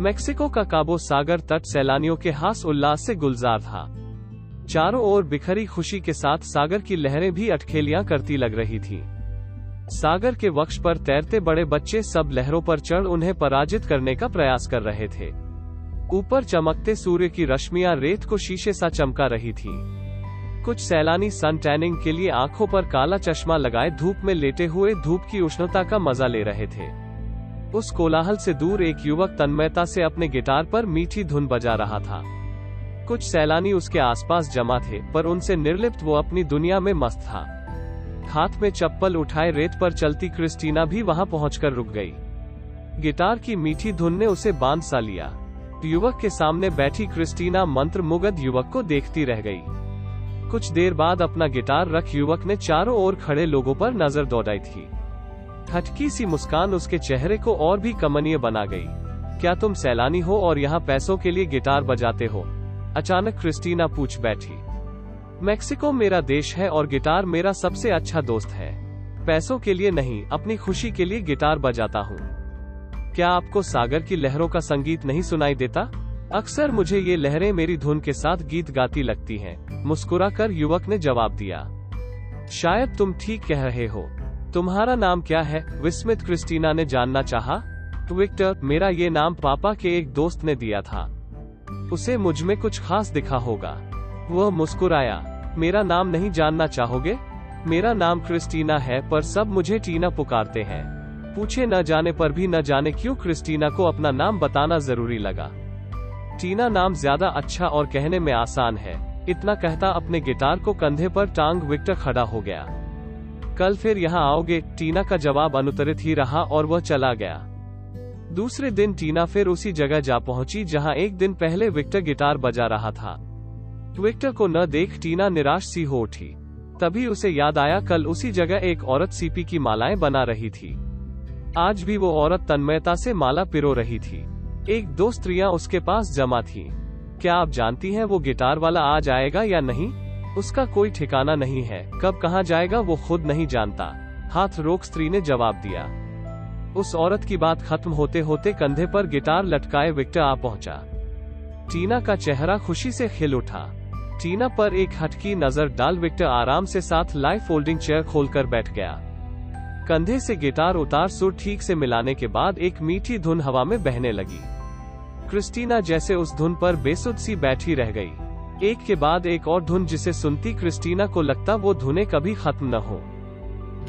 Mexico का काबो सागर तट सैलानियों के हास उल्लास से गुलजार था। चारों ओर बिखरी खुशी के साथ सागर की लहरें भी अटखेलियाँ करती लग रही थीं। सागर के वक्ष पर तैरते बड़े बच्चे सब लहरों पर चढ़ उन्हें पराजित करने का प्रयास कर रहे थे। ऊपर चमकते सूर्य की रश्मियाँ रेत को शीशे सा चमका रही थी। कुछ सैलानी सन टैनिंग के लिए आँखों पर काला चश्मा लगाए धूप में लेटे हुए धूप की उष्णता का मज़ा ले रहे थे। उस कोलाहल से दूर एक युवक तन्मयता से अपने गिटार पर मीठी धुन बजा रहा था। कुछ सैलानी उसके आसपास जमा थे, पर उनसे निर्लिप्त वो अपनी दुनिया में मस्त था। हाथ में चप्पल उठाए रेत पर चलती क्रिस्टीना भी वहाँ पहुंचकर रुक गई। गिटार की मीठी धुन ने उसे बाँध सा लिया। युवक के सामने बैठी क्रिस्टीना मंत्र मुगद युवक को देखती रह गई। कुछ देर बाद अपना गिटार रख युवक ने चारों ओर खड़े लोगों पर नज़र दौड़ाई थी। हटकी सी मुस्कान उसके चेहरे को और भी कमनीय बना गई। क्या तुम सैलानी हो और यहाँ पैसों के लिए गिटार बजाते हो? अचानक क्रिस्टीना पूछ बैठी। मैक्सिको मेरा देश है और गिटार मेरा सबसे अच्छा दोस्त है। पैसों के लिए नहीं, अपनी खुशी के लिए गिटार बजाता हूँ। क्या आपको सागर की लहरों का संगीत नहीं सुनाई देता? अक्सर मुझे ये लहरें मेरी धुन के साथ गीत गाती लगती हैं। मुस्कुराकर युवक ने जवाब दिया। शायद तुम ठीक कह रहे हो। तुम्हारा नाम क्या है? विस्मित क्रिस्टीना ने जानना चाहा। विक्टर मेरा ये नाम पापा के एक दोस्त ने दिया था। उसे मुझमें कुछ खास दिखा होगा। वह मुस्कुराया। मेरा नाम नहीं जानना चाहोगे? मेरा नाम क्रिस्टीना है, पर सब मुझे टीना पुकारते हैं। पूछे न जाने पर भी न जाने क्यों क्रिस्टीना को अपना नाम बताना ज़रूरी लगा। टीना नाम ज़्यादा अच्छा और कहने में आसान है। इतना कहता अपने गिटार को कंधे पर टांग विक्टर खड़ा हो गया। कल फिर यहाँ आओगे। टीना का जवाब अनुतरित ही रहा और वह चला गया। दूसरे दिन टीना फिर उसी जगह जा पहुँची जहाँ एक दिन पहले विक्टर गिटार बजा रहा था। विक्टर को न देख टीना निराश सी हो उठी। तभी उसे याद आया, कल उसी जगह एक औरत सीपी की मालाएँ बना रही थी। आज भी वो औरत तन्मयता से माला पिरो रही थी। एक दो स्त्रियाँ उसके पास जमा थी। क्या आप जानती हैं वो गिटार वाला आज आएगा या नहीं? उसका कोई ठिकाना नहीं है। कब कहाँ जाएगा वो खुद नहीं जानता। हाथ रोक स्त्री ने जवाब दिया। उस औरत की बात खत्म होते होते कंधे पर गिटार लटकाए विक्टर आ पहुँचा। टीना का चेहरा खुशी से खिल उठा। टीना पर एक हटकी नज़र डाल विक्टर आराम से साथ लाइव फोल्डिंग चेयर खोलकर बैठ गया। कंधे से गिटार उतार सुर ठीक से मिलाने के बाद एक मीठी धुन हवा में बहने लगी। क्रिस्टीना जैसे उस धुन पर बेसुध सी बैठी रह गई। एक के बाद एक और धुन जिसे सुनती क्रिस्टीना को लगता वो धुने कभी खत्म न हो।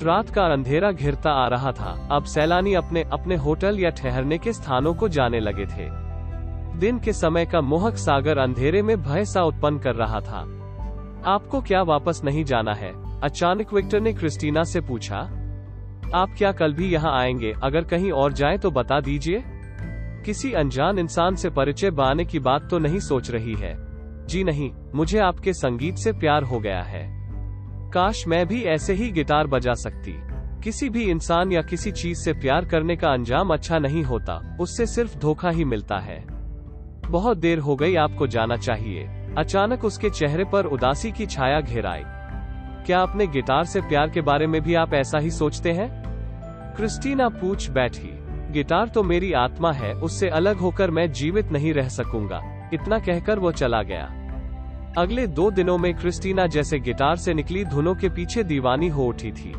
रात का अंधेरा घिरता आ रहा था। अब सैलानी अपने अपने होटल या ठहरने के स्थानों को जाने लगे थे। दिन के समय का मोहक सागर अंधेरे में भय सा उत्पन्न कर रहा था। आपको क्या वापस नहीं जाना है? अचानक विक्टर ने क्रिस्टीना से पूछा। आप क्या कल भी यहाँ आएँगे? अगर कहीं और जाए तो बता दीजिए। किसी अनजान इंसान से परिचय बाने की बात तो नहीं सोच रही है। जी नहीं, मुझे आपके संगीत से प्यार हो गया है। काश मैं भी ऐसे ही गिटार बजा सकती। किसी भी इंसान या किसी चीज़ से प्यार करने का अंजाम अच्छा नहीं होता, उससे सिर्फ़ धोखा ही मिलता है। बहुत देर हो गई आपको जाना चाहिए। अचानक उसके चेहरे पर उदासी की छाया घेर आई। क्या अपने गिटार से प्यार के बारे में भी आप ऐसा ही सोचते हैं? क्रिस्टीना पूछ बैठी, गिटार तो मेरी आत्मा है, उससे अलग होकर मैं जीवित नहीं रह सकूँगा। इतना कहकर वो चला गया। अगले दो दिनों में क्रिस्टीना जैसे गिटार से निकली धुनों के पीछे दीवानी हो उठी थी।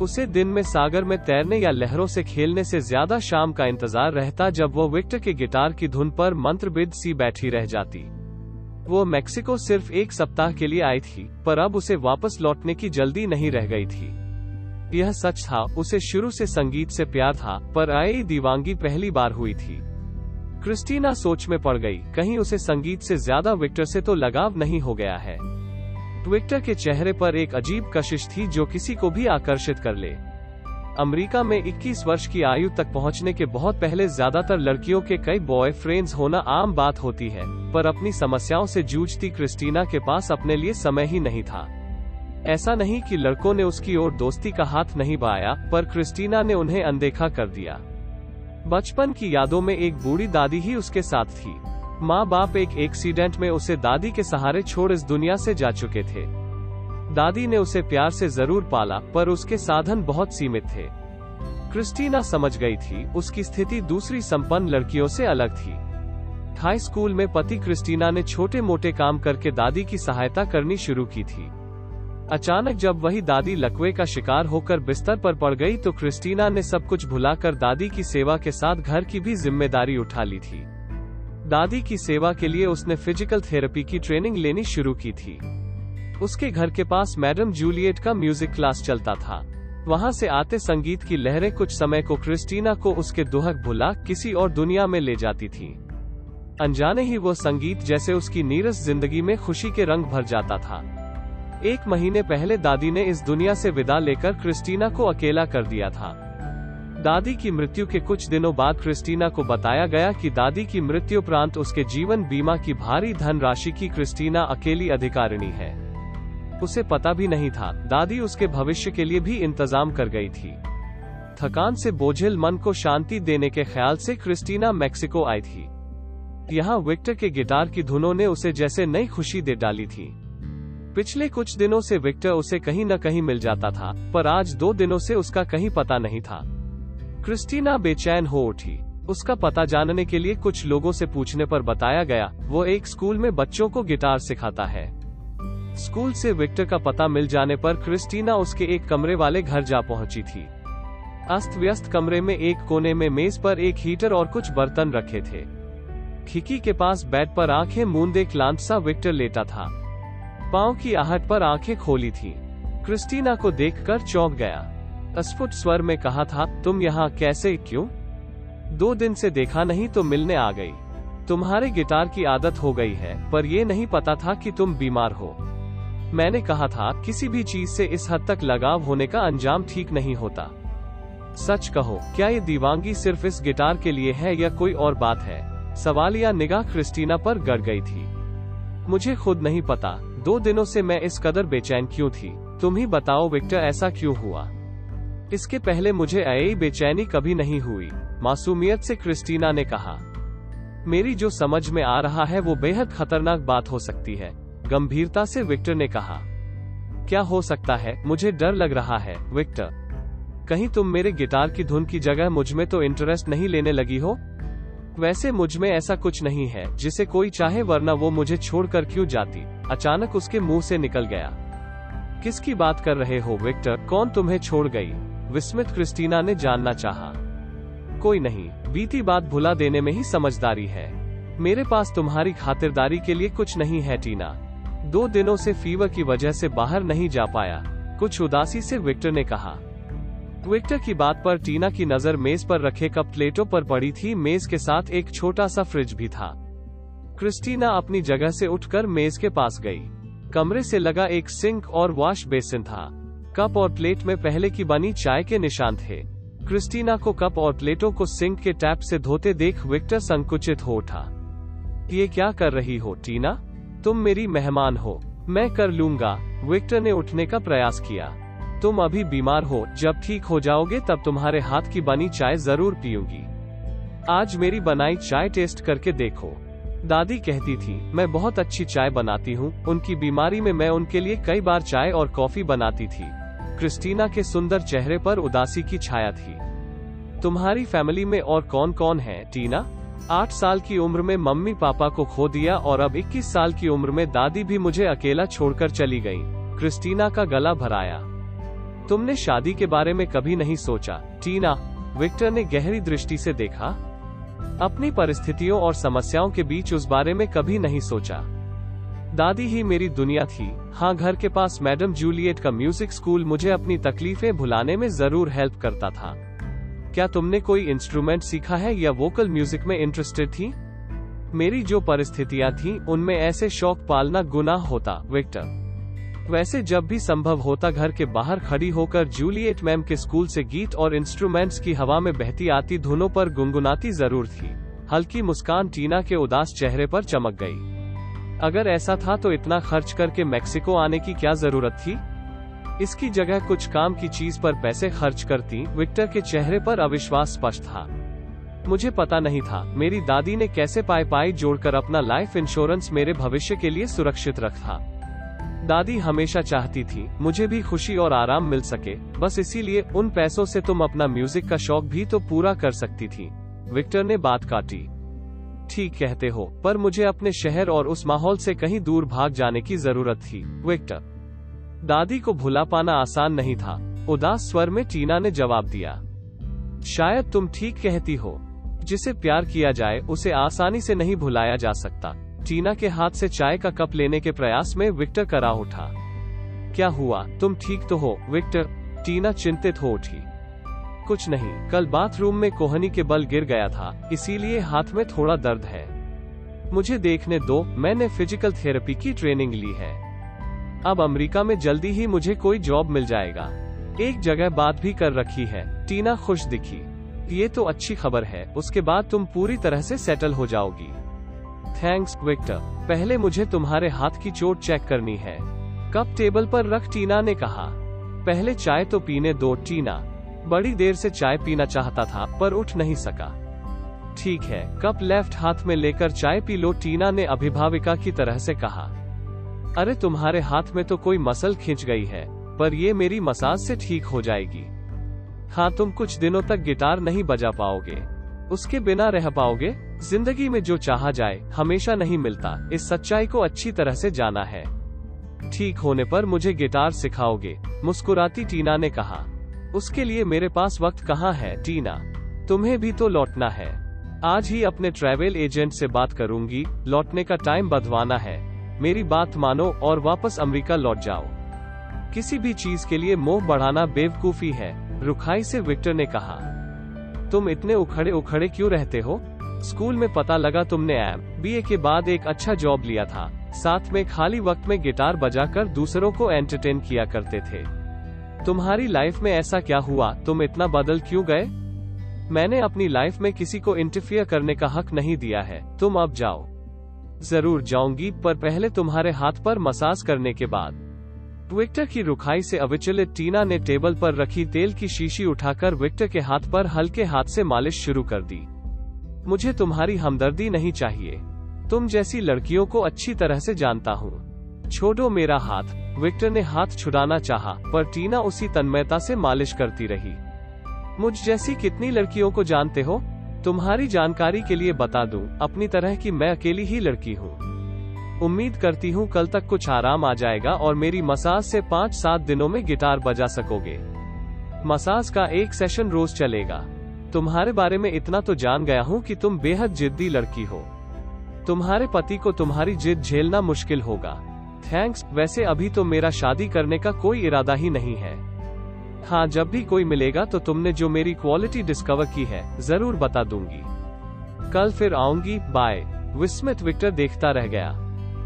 उसे दिन में सागर में तैरने या लहरों से खेलने से ज़्यादा शाम का इंतज़ार रहता जब वो विक्टर के गिटार की धुन पर मंत्रबिद सी बैठी रह जाती। वो मेक्सिको सिर्फ़ एक सप्ताह के लिए आई थी, पर अब उसे वापस लौटने की जल्दी नहीं रह गई थी। यह सच था, उसे शुरू से संगीत से प्यार था, पर आई दीवांगी पहली बार हुई थी। क्रिस्टीना सोच में पड़ गई, कहीं उसे संगीत से ज़्यादा विक्टर से तो लगाव नहीं हो गया है। ट्विक्टर के चेहरे पर एक अजीब कशिश थी जो किसी को भी आकर्षित कर ले। अमेरिका में 21 वर्ष की आयु तक पहुँचने के बहुत पहले ज़्यादातर लड़कियों के कई बॉयफ्रेंड्स होना आम बात होती है, पर अपनी समस्याओं से जूझती क्रिस्टीना के पास अपने लिए समय ही नहीं था। ऐसा नहीं कि लड़कों ने उसकी ओर दोस्ती का हाथ नहीं बढ़ाया पर क्रिस्टीना ने उन्हें अनदेखा कर दिया। बचपन की यादों में एक बूढ़ी दादी ही उसके साथ थी। माँ बाप एक एक्सीडेंट में उसे दादी के सहारे छोड़ इस दुनिया से जा चुके थे। दादी ने उसे प्यार से ज़रूर पाला, पर उसके साधन बहुत सीमित थे। क्रिस्टीना समझ गई थी, उसकी स्थिति दूसरी संपन्न लड़कियों से अलग थी। हाई स्कूल में पति क्रिस्टीना ने छोटे मोटे काम करके दादी की सहायता करनी शुरू की थी। अचानक जब वही दादी लकवे का शिकार होकर बिस्तर पर पड़ गई तो क्रिस्टीना ने सब कुछ भुलाकर दादी की सेवा के साथ घर की भी ज़िम्मेदारी उठा ली थी। दादी की सेवा के लिए उसने फ़िज़िकल थेरेपी की ट्रेनिंग लेनी शुरू की थी। उसके घर के पास मैडम जूलियट का म्यूज़िक क्लास चलता था। वहाँ से आते संगीत की लहरें कुछ समय को क्रिस्टीना को उसके दुहक भुला किसी और दुनिया में ले जाती थी। अनजाने ही वो संगीत जैसे उसकी नीरस ज़िंदगी में खुशी के रंग भर जाता था। एक महीने पहले दादी ने इस दुनिया से विदा लेकर क्रिस्टीना को अकेला कर दिया था। दादी की मृत्यु के कुछ दिनों बाद क्रिस्टीना को बताया गया कि दादी की मृत्यु उपरांत उसके जीवन बीमा की भारी धन राशि की क्रिस्टीना अकेली अधिकारिणी है। उसे पता भी नहीं था। दादी उसके भविष्य के लिए भी इंतज़ाम कर गई थी। थकान से बोझिल मन को शांति देने के ख्याल से क्रिस्टीना मैक्सिको आई थी। यहाँ विक्टर के गिटार की धुनों ने उसे जैसे नई खुशी दे डाली थी। पिछले कुछ दिनों से विक्टर उसे कहीं न कहीं मिल जाता था, पर आज दो दिनों से उसका कहीं पता नहीं था। क्रिस्टीना बेचैन हो उठी। उसका पता जानने के लिए कुछ लोगों से पूछने पर बताया गया, वो एक स्कूल में बच्चों को गिटार सिखाता है। स्कूल से विक्टर का पता मिल जाने पर क्रिस्टीना उसके एक कमरे वाले घर जा पहुँची थी। अस्त व्यस्त कमरे में एक कोने में मेज पर एक हीटर और कुछ बर्तन रखे थे। खिकी के पास बेड पर आँखें, मूंदे क्लांत सा विक्टर लेटा था। पाँव की आहट पर आँखें खोली थी। क्रिस्टीना को देखकर चौंक गया। अस्फुट स्वर में कहा था, तुम यहाँ कैसे, क्यों? दो दिन से देखा नहीं तो मिलने आ गई। तुम्हारे गिटार की आदत हो गई है, पर ये नहीं पता था कि तुम बीमार हो। मैंने कहा था, किसी भी चीज़ से इस हद तक लगाव होने का अंजाम ठीक नहीं होता। सच कहो, क्या ये दीवांगी सिर्फ़ इस गिटार के लिए है या कोई और बात है? सवाल या निगाह क्रिस्टीना पर गड़ गई थी। मुझे खुद नहीं पता। दो दिनों से मैं इस कदर बेचैन क्यों थी? तुम ही बताओ, विक्टर, ऐसा क्यों हुआ? इसके पहले मुझे आई बेचैनी कभी नहीं हुई, मासूमियत से क्रिस्टीना ने कहा। मेरी जो समझ में आ रहा है, वो बेहद खतरनाक बात हो सकती है, गंभीरता से विक्टर ने कहा। क्या हो सकता है? मुझे डर लग रहा है, विक्टर। कहीं तुम मेरे गिटार की धुन की जगह मुझमें तो इंटरेस्ट नहीं लेने लगी हो? वैसे मुझमें ऐसा कुछ नहीं है, जिसे कोई चाहे वरना वो मुझे छोड़कर क्यों जाती। अचानक उसके मुँह से निकल गया। किसकी बात कर रहे हो, विक्टर? कौन तुम्हें छोड़ गई? विस्मित क्रिस्टीना ने जानना चाहा। कोई नहीं, बीती बात भुला देने में ही समझदारी है। मेरे पास तुम्हारी खातिरदारी के लिए कुछ नहीं है, टीना। दो दिनों से फीवर की वजह से बाहर नहीं जा पाया, कुछ उदासी से विक्टर ने कहा। विक्टर की बात पर टीना की नज़र मेज पर रखे कप प्लेटों पर पड़ी थी। मेज के साथ एक छोटा सा फ्रिज भी था। क्रिस्टीना अपनी जगह से उठकर मेज के पास गई। कमरे से लगा एक सिंक और वॉश बेसिन था। कप और प्लेट में पहले की बनी चाय के निशान थे। क्रिस्टीना को कप और प्लेटों को सिंक के टैप से धोते देख विक्टर संकुचित हो उठा। ये क्या कर रही हो, टीना? तुम मेरी मेहमान हो। मैं कर लूँगा। विक्टर ने उठने का प्रयास किया। तुम अभी बीमार हो, जब ठीक हो जाओगे तब तुम्हारे हाथ की बनी चाय ज़रूर पीऊँगी। आज मेरी बनाई चाय टेस्ट करके देखो। दादी कहती थी, मैं बहुत अच्छी चाय बनाती हूँ, उनकी बीमारी में मैं उनके लिए कई बार चाय और कॉफ़ी बनाती थी। क्रिस्टीना के सुंदर चेहरे पर उदासी की छाया थी। तुम्हारी फैमिली में और कौन कौन है, टीना? आठ साल की उम्र में मम्मी पापा को खो दिया और अब 21 साल की उम्र में दादी भी मुझे अकेला छोड़कर चली गई। क्रिस्टीना का गला भराया। तुमने शादी के बारे में कभी नहीं सोचा, टीना। विक्टर ने गहरी दृष्टि से देखा। अपनी परिस्थितियों और समस्याओं के बीच उस बारे में कभी नहीं सोचा। दादी ही मेरी दुनिया थी। हाँ घर के पास मैडम जूलियट का म्यूज़िक स्कूल मुझे अपनी तकलीफें भुलाने में ज़रूर हेल्प करता था। क्या तुमने कोई इंस्ट्रूमेंट सीखा है या वोकल म्यूज़िक में इंटरेस्टेड थी? मेरी जो परिस्थितियाँ थी, उनमें ऐसे शौक पालना गुनाह होता, विक्टर। वैसे जब भी संभव होता घर के बाहर खड़ी होकर जूलियट मैम के स्कूल से गीत और इंस्ट्रूमेंट्स की हवा में बहती आती धुनों पर गुनगुनाती ज़रूर थी। हल्की मुस्कान टीना के उदास चेहरे पर चमक गई। अगर ऐसा था तो इतना खर्च करके मेक्सिको आने की क्या ज़रूरत थी? इसकी जगह कुछ काम की चीज़ पर पैसे खर्च करती, विक्टर के चेहरे पर अविश्वास स्पष्ट था। मुझे पता नहीं था, मेरी दादी ने कैसे पाए पाई जोड़कर अपना लाइफ इंश्योरेंस मेरे भविष्य के लिए सुरक्षित रखा। दादी हमेशा चाहती थी, मुझे भी खुशी और आराम मिल सके, बस इसीलिए उन पैसों से तुम अपना म्यूज़िक का शौक भी तो पूरा कर सकती थी। विक्टर ने बात काटी। ठीक कहते हो, पर मुझे अपने शहर और उस माहौल से कहीं दूर भाग जाने की ज़रूरत थी विक्टर दादी को भुला पाना आसान नहीं था। उदास स्वर में टीना ने जवाब दिया। शायद तुम ठीक कहती हो। जिसे प्यार किया जाए, उसे आसानी से नहीं भुलाया जा सकता। टीना के हाथ से चाय का कप लेने के प्रयास में विक्टर करा उठा। क्या हुआ? तुम ठीक तो हो, विक्टर? टीना चिंतित हो उठी। कुछ नहीं, कल बाथरूम में कोहनी के बल गिर गया था, इसीलिए हाथ में थोड़ा दर्द है। मुझे देखने दो, मैंने फ़िज़िकल थेरेपी की ट्रेनिंग ली है। अब अमेरिका में जल्दी ही मुझे कोई जॉब मिल जाएगा। एक जगह बात भी कर रखी है, टीना खुश दिखी। ये तो अच्छी खबर है, उसके बाद तुम पूरी तरह से सेटल हो जाओगी। थैंक्स विक्टर पहले मुझे तुम्हारे हाथ की चोट चेक करनी है। कप टेबल पर रख, टीना ने कहा। पहले चाय तो पीने दो, टीना। बड़ी देर से चाय पीना चाहता था, पर उठ नहीं सका। ठीक है, कप लेफ़्ट हाथ में लेकर चाय पी लो, टीना ने अभिभाविका की तरह से कहा। अरे तुम्हारे हाथ में तो कोई मसल खिंच गई है, पर ये मेरी मसाज से ठीक हो जाएगी। हाँ तुम कुछ दिनों तक गिटार नहीं बजा पाओगे। उसके बिना रह पाओगे? ज़िंदगी में जो चाहा जाए, हमेशा नहीं मिलता। इस सच्चाई को अच्छी तरह से जाना है। ठीक होने पर मुझे गिटार सिखाओगे, मुस्कुराती टीना ने कहा। उसके लिए मेरे पास वक्त कहाँ है, टीना? तुम्हें भी तो लौटना है। आज ही अपने ट्रैवल एजेंट से बात करूँगी, लौटने का टाइम बधवाना है। मेरी बात मानो और वापस अमेरिका लौट जाओ। किसी भी चीज़ के लिए मोह बढ़ाना बेवकूफ़ी है, रुखाई से विक्टर ने कहा। तुम इतने उखड़े उखड़े क्यों रहते हो? स्कूल में पता लगा तुमने एम बी के बाद एक अच्छा जॉब लिया था। साथ में खाली वक्त में गिटार बजाकर दूसरों को एंटरटेन किया करते थे। तुम्हारी लाइफ में ऐसा क्या हुआ? तुम इतना बदल क्यों गए? मैंने अपनी लाइफ में किसी को इंटरफियर करने का हक नहीं दिया है। तुम अब जाओ। ज़रूर जाऊँगी, पर पहले तुम्हारे हाथ पर मसाज करने के बाद। विक्टर की रुखाई से अविचलित टीना ने टेबल पर रखी तेल की शीशी उठाकर विक्टर के हाथ पर हल्के हाथ से मालिश शुरू कर दी। मुझे तुम्हारी हमदर्दी नहीं चाहिए। तुम जैसी लड़कियों को अच्छी तरह से जानता हूँ। छोड़ो मेरा हाथ। विक्टर ने हाथ छुड़ाना चाहा, पर टीना उसी तन्मयता से मालिश करती रही। मुझ जैसी कितनी लड़कियों को जानते हो? तुम्हारी जानकारी के लिए बता दूँ, अपनी तरह की मैं अकेली ही लड़की हूँ। उम्मीद करती हूँ कल तक कुछ आराम आ जाएगा और मेरी मसाज से पाँच सात दिनों में गिटार बजा सकोगे। मसाज का एक सेशन रोज चलेगा। तुम्हारे बारे में इतना तो जान गया हूँ कि तुम बेहद जिद्दी लड़की हो। तुम्हारे पति को तुम्हारी जिद झेलना मुश्किल होगा। थैंक्स, वैसे अभी तो मेरा शादी करने का कोई इरादा ही नहीं है। हाँ जब भी कोई मिलेगा तो तुमने जो मेरी क्वालिटी डिस्कवर की है, ज़रूर बता दूँगी। कल फिर आऊँगी बाय विस्मित विक्टर देखता रह गया।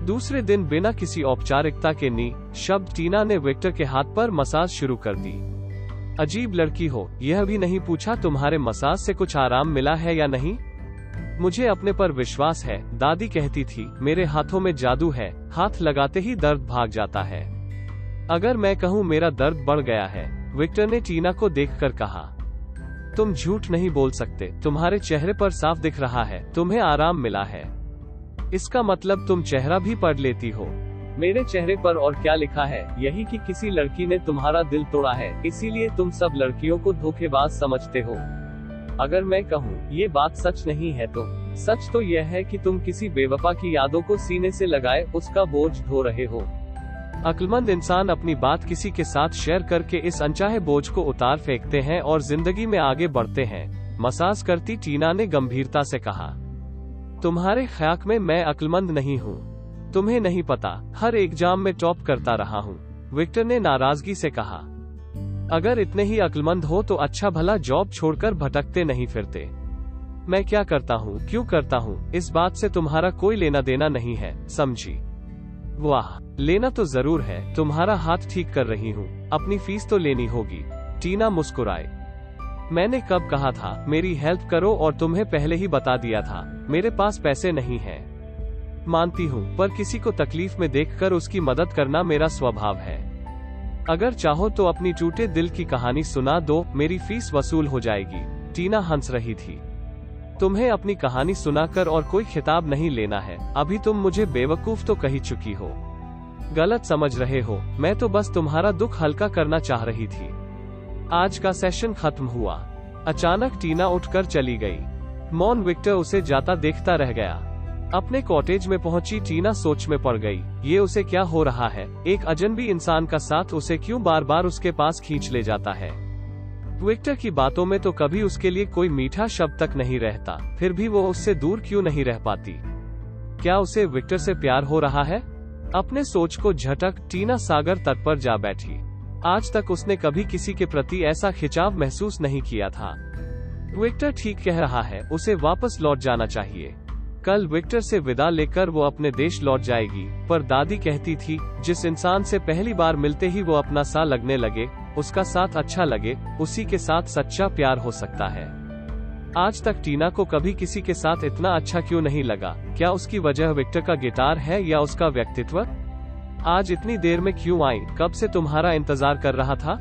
दूसरे दिन बिना किसी औपचारिकता के नी, शब्द टीना ने विक्टर के हाथ पर मसाज शुरू कर दी। अजीब लड़की हो, यह भी नहीं पूछा तुम्हारे मसाज से कुछ आराम मिला है या नहीं? मुझे अपने पर विश्वास है, दादी कहती थी, मेरे हाथों में जादू है, हाथ लगाते ही दर्द भाग जाता है। अगर मैं कहूँ मेरा दर्द बढ़ गया है, विक्टर ने टीना को देखकर कहा। तुम झूठ नहीं बोल सकते, तुम्हारे चेहरे पर साफ़ दिख रहा है, तुम्हें आराम मिला है। इसका मतलब तुम चेहरा भी पढ़ लेती हो। मेरे चेहरे पर और क्या लिखा है? यही कि किसी लड़की ने तुम्हारा दिल तोड़ा है, इसीलिए तुम सब लड़कियों को धोखेबाज समझते हो। अगर मैं कहूँ, ये बात सच नहीं है तो। सच तो यह है कि तुम किसी बेवफा की यादों को सीने से लगाए उसका बोझ धो रहे हो। अक्लमंद इंसान अपनी बात किसी के साथ शेयर करके इस अनचाहे बोझ को उतार फेंकते हैं और ज़िंदगी में आगे बढ़ते हैं, मसाज करती टीना ने गंभीरता से कहा। तुम्हारे ख्याक में मैं अक्लमंद नहीं हूँ। तुम्हें नहीं पता, हर एग्ज़ाम में टॉप करता रहा हूँ, विक्टर ने नाराज़गी से कहा। अगर इतने ही अक्लमंद हो तो अच्छा भला जॉब छोड़कर भटकते नहीं फिरते। मैं क्या करता हूँ, क्यों करता हूँ, इस बात से तुम्हारा कोई लेना देना नहीं है, समझी? वाह, लेना तो ज़रूर है, तुम्हारा हाथ ठीक कर रही हूँ, अपनी फ़ीस तो लेनी होगी, टीना मुस्कुराए। मैंने कब कहा था, मेरी हेल्प करो और तुम्हें पहले ही बता दिया था, मेरे पास पैसे नहीं है। मानती हूँ, पर किसी को तकलीफ़ में देखकर उसकी मदद करना मेरा स्वभाव है। अगर चाहो तो अपनी टूटे दिल की कहानी सुना दो, मेरी फ़ीस वसूल हो जाएगी, टीना हंस रही थी। तुम्हें अपनी कहानी सुनाकर और कोई खिताब नहीं लेना है, अभी तुम मुझे बेवकूफ़ तो कही चुकी हो। गलत समझ रहे हो, मैं तो बस तुम्हारा दुख हल्का करना चाह रही थी। आज का सेशन खत्म हुआ। अचानक टीना उठकर चली गई। मॉन विक्टर उसे जाता देखता रह गया। अपने कॉटेज में पहुँची टीना सोच में पड़ गई, ये उसे क्या हो रहा है? एक अजनबी इंसान का साथ उसे क्यों बार बार उसके पास खींच ले जाता है? विक्टर की बातों में तो कभी उसके लिए कोई मीठा शब्द तक नहीं रहता, फिर भी वो उससे दूर क्यों नहीं रह पाती? क्या उसे विक्टर से प्यार हो रहा है? अपने सोच को झटक टीना सागर तट पर जा बैठी। आज तक उसने कभी किसी के प्रति ऐसा खिंचाव महसूस नहीं किया था। विक्टर ठीक कह रहा है, उसे वापस लौट जाना चाहिए। कल विक्टर से विदा लेकर वो अपने देश लौट जाएगी। पर दादी कहती थी, जिस इंसान से पहली बार मिलते ही वो अपना सा लगने लगे, उसका साथ अच्छा लगे, उसी के साथ सच्चा प्यार हो सकता है। आज तक टीना को कभी किसी के साथ इतना अच्छा क्यों नहीं लगा? क्या उसकी वजह विक्टर का गिटार है या उसका व्यक्तित्व? आज इतनी देर में क्यों आई? कब से तुम्हारा इंतज़ार कर रहा था?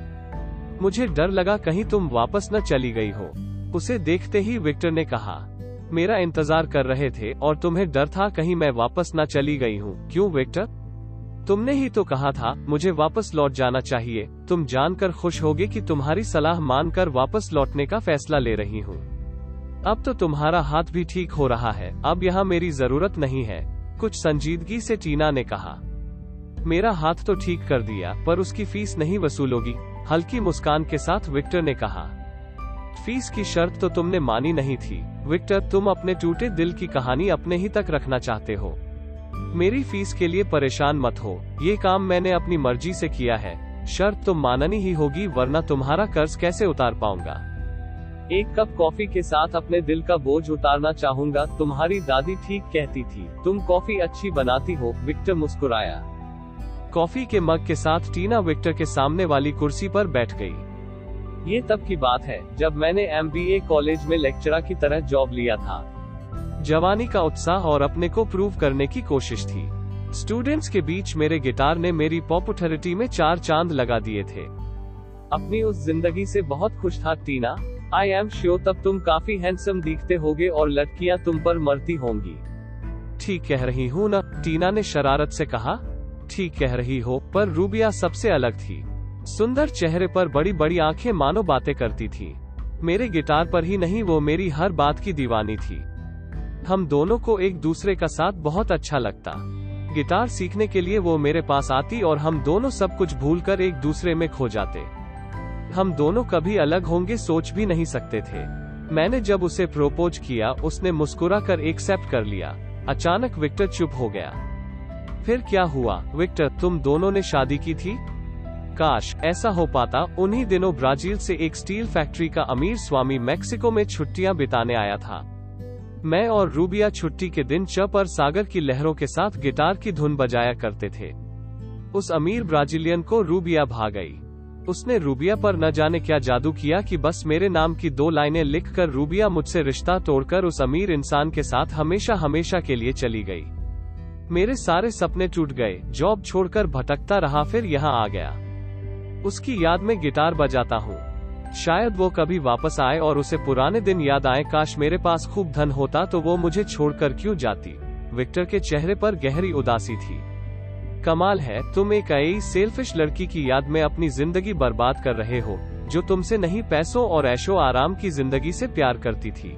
मुझे डर लगा कहीं तुम वापस न चली गई हो। उसे देखते ही विक्टर ने कहा मेरा इंतज़ार कर रहे थे और तुम्हें डर था कहीं मैं वापस न चली गई हूँ। क्यों, विक्टर? तुमने ही तो कहा था, मुझे वापस लौट जाना चाहिए। तुम जानकर खुश होगे कि तुम्हारी सलाह मानकर वापस लौटने का फैसला ले रही हूँ। अब तो तुम्हारा हाथ भी ठीक हो रहा है, अब यहाँ मेरी ज़रूरत नहीं है, कुछ संजीदगी से टीना ने कहा। मेरा हाथ तो ठीक कर दिया, पर उसकी फ़ीस नहीं वसूलोगी, हल्की मुस्कान के साथ विक्टर ने कहा। फ़ीस की शर्त तो तुमने मानी नहीं थी। विक्टर, तुम अपने टूटे दिल की कहानी अपने ही तक रखना चाहते हो। मेरी फ़ीस के लिए परेशान मत हो। ये काम मैंने अपनी मर्ज़ी से किया है। शर्त तो माननी ही होगी, वरना तुम्हारा कर्ज कैसे उतार पाऊँगा? एक कप कॉफ़ी के साथ अपने दिल का बोझ उतारना चाहूँगा, तुम्हारी दादी ठीक कहती थी। तुम कॉफ़ी अच्छी बनाती हो, विक्टर मुस्कुराया। कॉफ़ी के मग के साथ टीना विक्टर के सामने वाली कुर्सी पर बैठ गई। ये तब की बात है, जब मैंने एमबीए कॉलेज में लेक्चरर की तरह जॉब लिया था। जवानी का उत्साह और अपने को प्रूव करने की कोशिश थी। स्टूडेंट्स के बीच मेरे गिटार ने मेरी पॉपुलरिटी में चार चाँद लगा दिए थे। अपनी उस ज़िंदगी से बहुत खुश था, टीना। आई एम श्योर तब तुम काफ़ी हैंडसम दिखते होगे और लड़कियाँ तुम पर मरती होंगी। ठीक कह रही हूँ न, टीना ने शरारत से कहा। ठीक कह रही हो, पर रूबिया सबसे अलग थी। सुंदर चेहरे पर बड़ी बड़ी आँखें मानो बातें करती थी। मेरे गिटार पर ही नहीं, वो मेरी हर बात की दीवानी थी। हम दोनों को एक दूसरे का साथ बहुत अच्छा लगता। गिटार सीखने के लिए वो मेरे पास आती और हम दोनों सब कुछ भूलकर एक दूसरे में खो जाते। हम दोनों कभी अलग होंगे सोच भी नहीं सकते थे। मैंने जब उसे प्रोपोज किया, उसने मुस्कुरा कर एक्सेप्ट कर लिया। अचानक विक्टर चुप हो गया। फिर क्या हुआ? विक्टर, तुम दोनों ने शादी की थी? काश ऐसा हो पाता, उन्हीं दिनों ब्राज़ील से एक स्टील फैक्ट्री का अमीर स्वामी मैक्सिको में छुट्टियाँ बिताने आया था। मैं और रूबिया छुट्टी के दिन चप और सागर की लहरों के साथ गिटार की धुन बजाया करते थे। उस अमीर ब्राजीलियन को रूबिया भा गई। उसने रूबिया पर न जाने क्या जादू किया कि बस मेरे नाम की दो लाइनें लिखकर रूबिया मुझसे रिश्ता तोड़कर उस अमीर इंसान के साथ हमेशा हमेशा के लिए चली गई। मेरे सारे सपने टूट गए, जॉब छोड़कर भटकता रहा, फिर यहाँ आ गया। उसकी याद में गिटार बजाता हूँ। शायद वो कभी वापस आए और उसे पुराने दिन याद आए, काश मेरे पास खूब धन होता तो वो मुझे छोड़कर क्यों जाती? विक्टर के चेहरे पर गहरी उदासी थी। कमाल है, तुम एक आई सेल्फिश लड़की की याद में अपनी ज़िंदगी बर्बाद कर रहे हो, जो तुमसे नहीं पैसों और ऐशो आराम की ज़िंदगी से प्यार करती थी।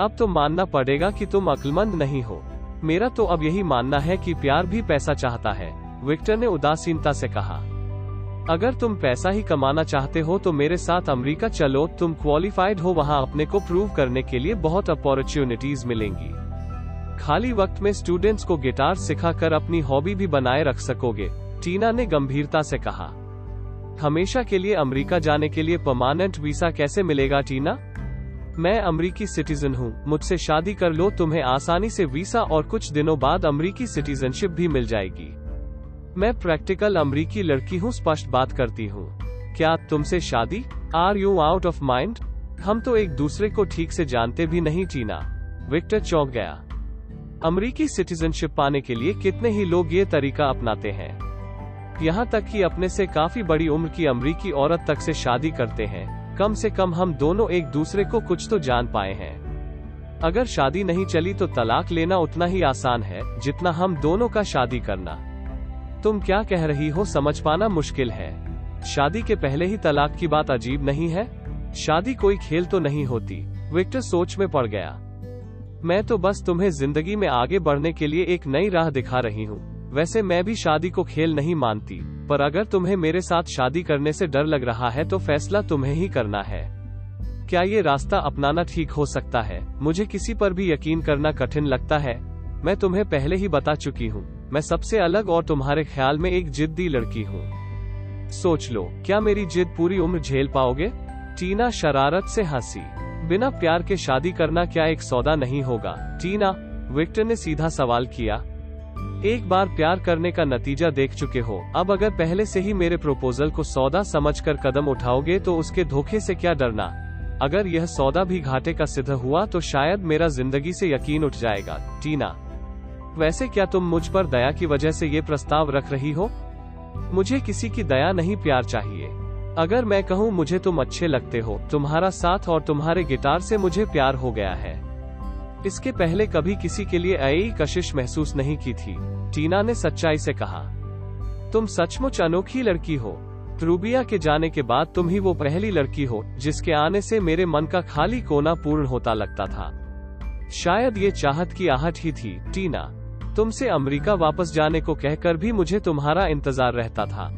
अब तो मानना पड़ेगा कि तुम अक्लमंद नहीं हो। मेरा तो अब यही मानना है कि प्यार भी पैसा चाहता है, विक्टर ने उदासीनता से कहा। अगर तुम पैसा ही कमाना चाहते हो तो मेरे साथ अमेरिका चलो। तुम क्वालिफाइड हो, वहाँ अपने को प्रूव करने के लिए बहुत अपॉर्चुनिटीज़ मिलेंगी। खाली वक्त में स्टूडेंट्स को गिटार सिखाकर अपनी हॉबी भी बनाए रख सकोगे, टीना ने गंभीरता से कहा। हमेशा के लिए अमेरिका जाने के लिए परमानेंट वीसा कैसे मिलेगा, टीना? मैं अमरीकी सिटीजन हूँ, मुझसे शादी कर लो, तुम्हें आसानी से वीसा और कुछ दिनों बाद अमरीकी सिटीजनशिप भी मिल जाएगी। मैं प्रैक्टिकल अमरीकी लड़की हूँ, स्पष्ट बात करती हूँ। क्या तुमसे शादी? Are you out of mind हम तो एक दूसरे को ठीक से जानते भी नहीं, टीना। विक्टर चौंक गया। अमरीकी सिटीजनशिप पाने के लिए कितने ही लोग ये तरीका अपनाते हैं। यहाँ तक कि अपने से काफ़ी बड़ी उम्र की अमरीकी औरत तक से शादी करते हैं। कम से कम हम दोनों एक दूसरे को कुछ तो जान पाए हैं। अगर शादी नहीं चली तो तलाक लेना उतना ही आसान है, जितना हम दोनों का शादी करना। तुम क्या कह रही हो समझ पाना मुश्किल है। शादी के पहले ही तलाक की बात अजीब नहीं है? शादी कोई खेल तो नहीं होती। विक्टर सोच में पड़ गया। मैं तो बस तुम्हें ज़िंदगी में आगे बढ़ने के लिए एक नई राह दिखा रही हूँ। वैसे मैं भी शादी को खेल नहीं मानती, पर अगर तुम्हें मेरे साथ शादी करने से डर लग रहा है तो फैसला तुम्हें ही करना है। क्या ये रास्ता अपनाना ठीक हो सकता है? मुझे किसी पर भी यकीन करना कठिन लगता है। मैं तुम्हें पहले ही बता चुकी हूँ। मैं सबसे अलग और तुम्हारे ख्याल में एक जिद्दी लड़की हूँ। सोच लो, क्या मेरी जिद पूरी उम्र झेल पाओगे? टीना शरारत से हँसी। बिना प्यार के शादी करना क्या एक सौदा नहीं होगा? टीना, विक्टर ने सीधा सवाल किया। एक बार प्यार करने का नतीजा देख चुके हो। अब अगर पहले से ही मेरे प्रपोजल को सौदा समझकर कदम उठाओगे तो उसके धोखे से क्या डरना? अगर यह सौदा भी घाटे का सिद्ध हुआ तो शायद मेरा ज़िंदगी से यकीन उठ जाएगा। टीना वैसे क्या तुम मुझ पर दया की वजह से ये प्रस्ताव रख रही हो? मुझे किसी की दया नहीं प्यार चाहिए। अगर मैं कहूँ मुझे तुम अच्छे लगते हो, तुम्हारा साथ और तुम्हारे गिटार से मुझे प्यार हो गया है। इसके पहले कभी किसी के लिए आई कशिश महसूस नहीं की थी, टीना ने सच्चाई से कहा। तुम सचमुच अनोखी लड़की हो। ट्रूबिया के जाने के बाद तुम ही वो पहली लड़की हो, जिसके आने से मेरे मन का खाली कोना पूर्ण होता लगता था। शायद ये चाहत की आहट ही थी, टीना। तुमसे अमेरिका वापस जाने को कहकर भी मुझे तुम्हारा इंतज़ार रहता था।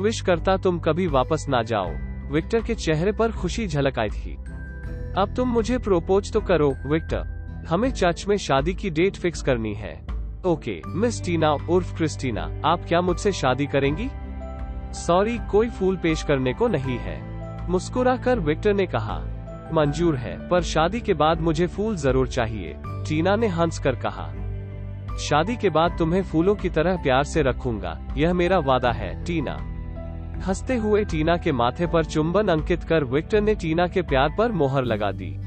विश करता तुम कभी वापस ना जाओ। विक्टर के चेहरे पर खुशी झलक आई थी। अब तुम मुझे प्रोपोज तो करो, विक्टर। हमें चर्च में शादी की डेट फिक्स करनी है। ओके, मिस टीना, उर्फ़ क्रिस्टीना, आप क्या मुझसे शादी करेंगी? सॉरी, कोई फूल पेश करने को नहीं है। मुस्कुरा कर विक्टर ने कहा, मंजूर है, पर शादी के बाद मुझे फूल ज़रूर चाहिए। टीना ने हंस कर कहा शादी के बाद तुम्हें फूलों की तरह प्यार से रखूँगा। यह मेरा वादा है, टीना। हँसते हुए टीना के माथे पर चुंबन अंकित कर विक्टर ने टीना के प्यार पर मोहर लगा दी।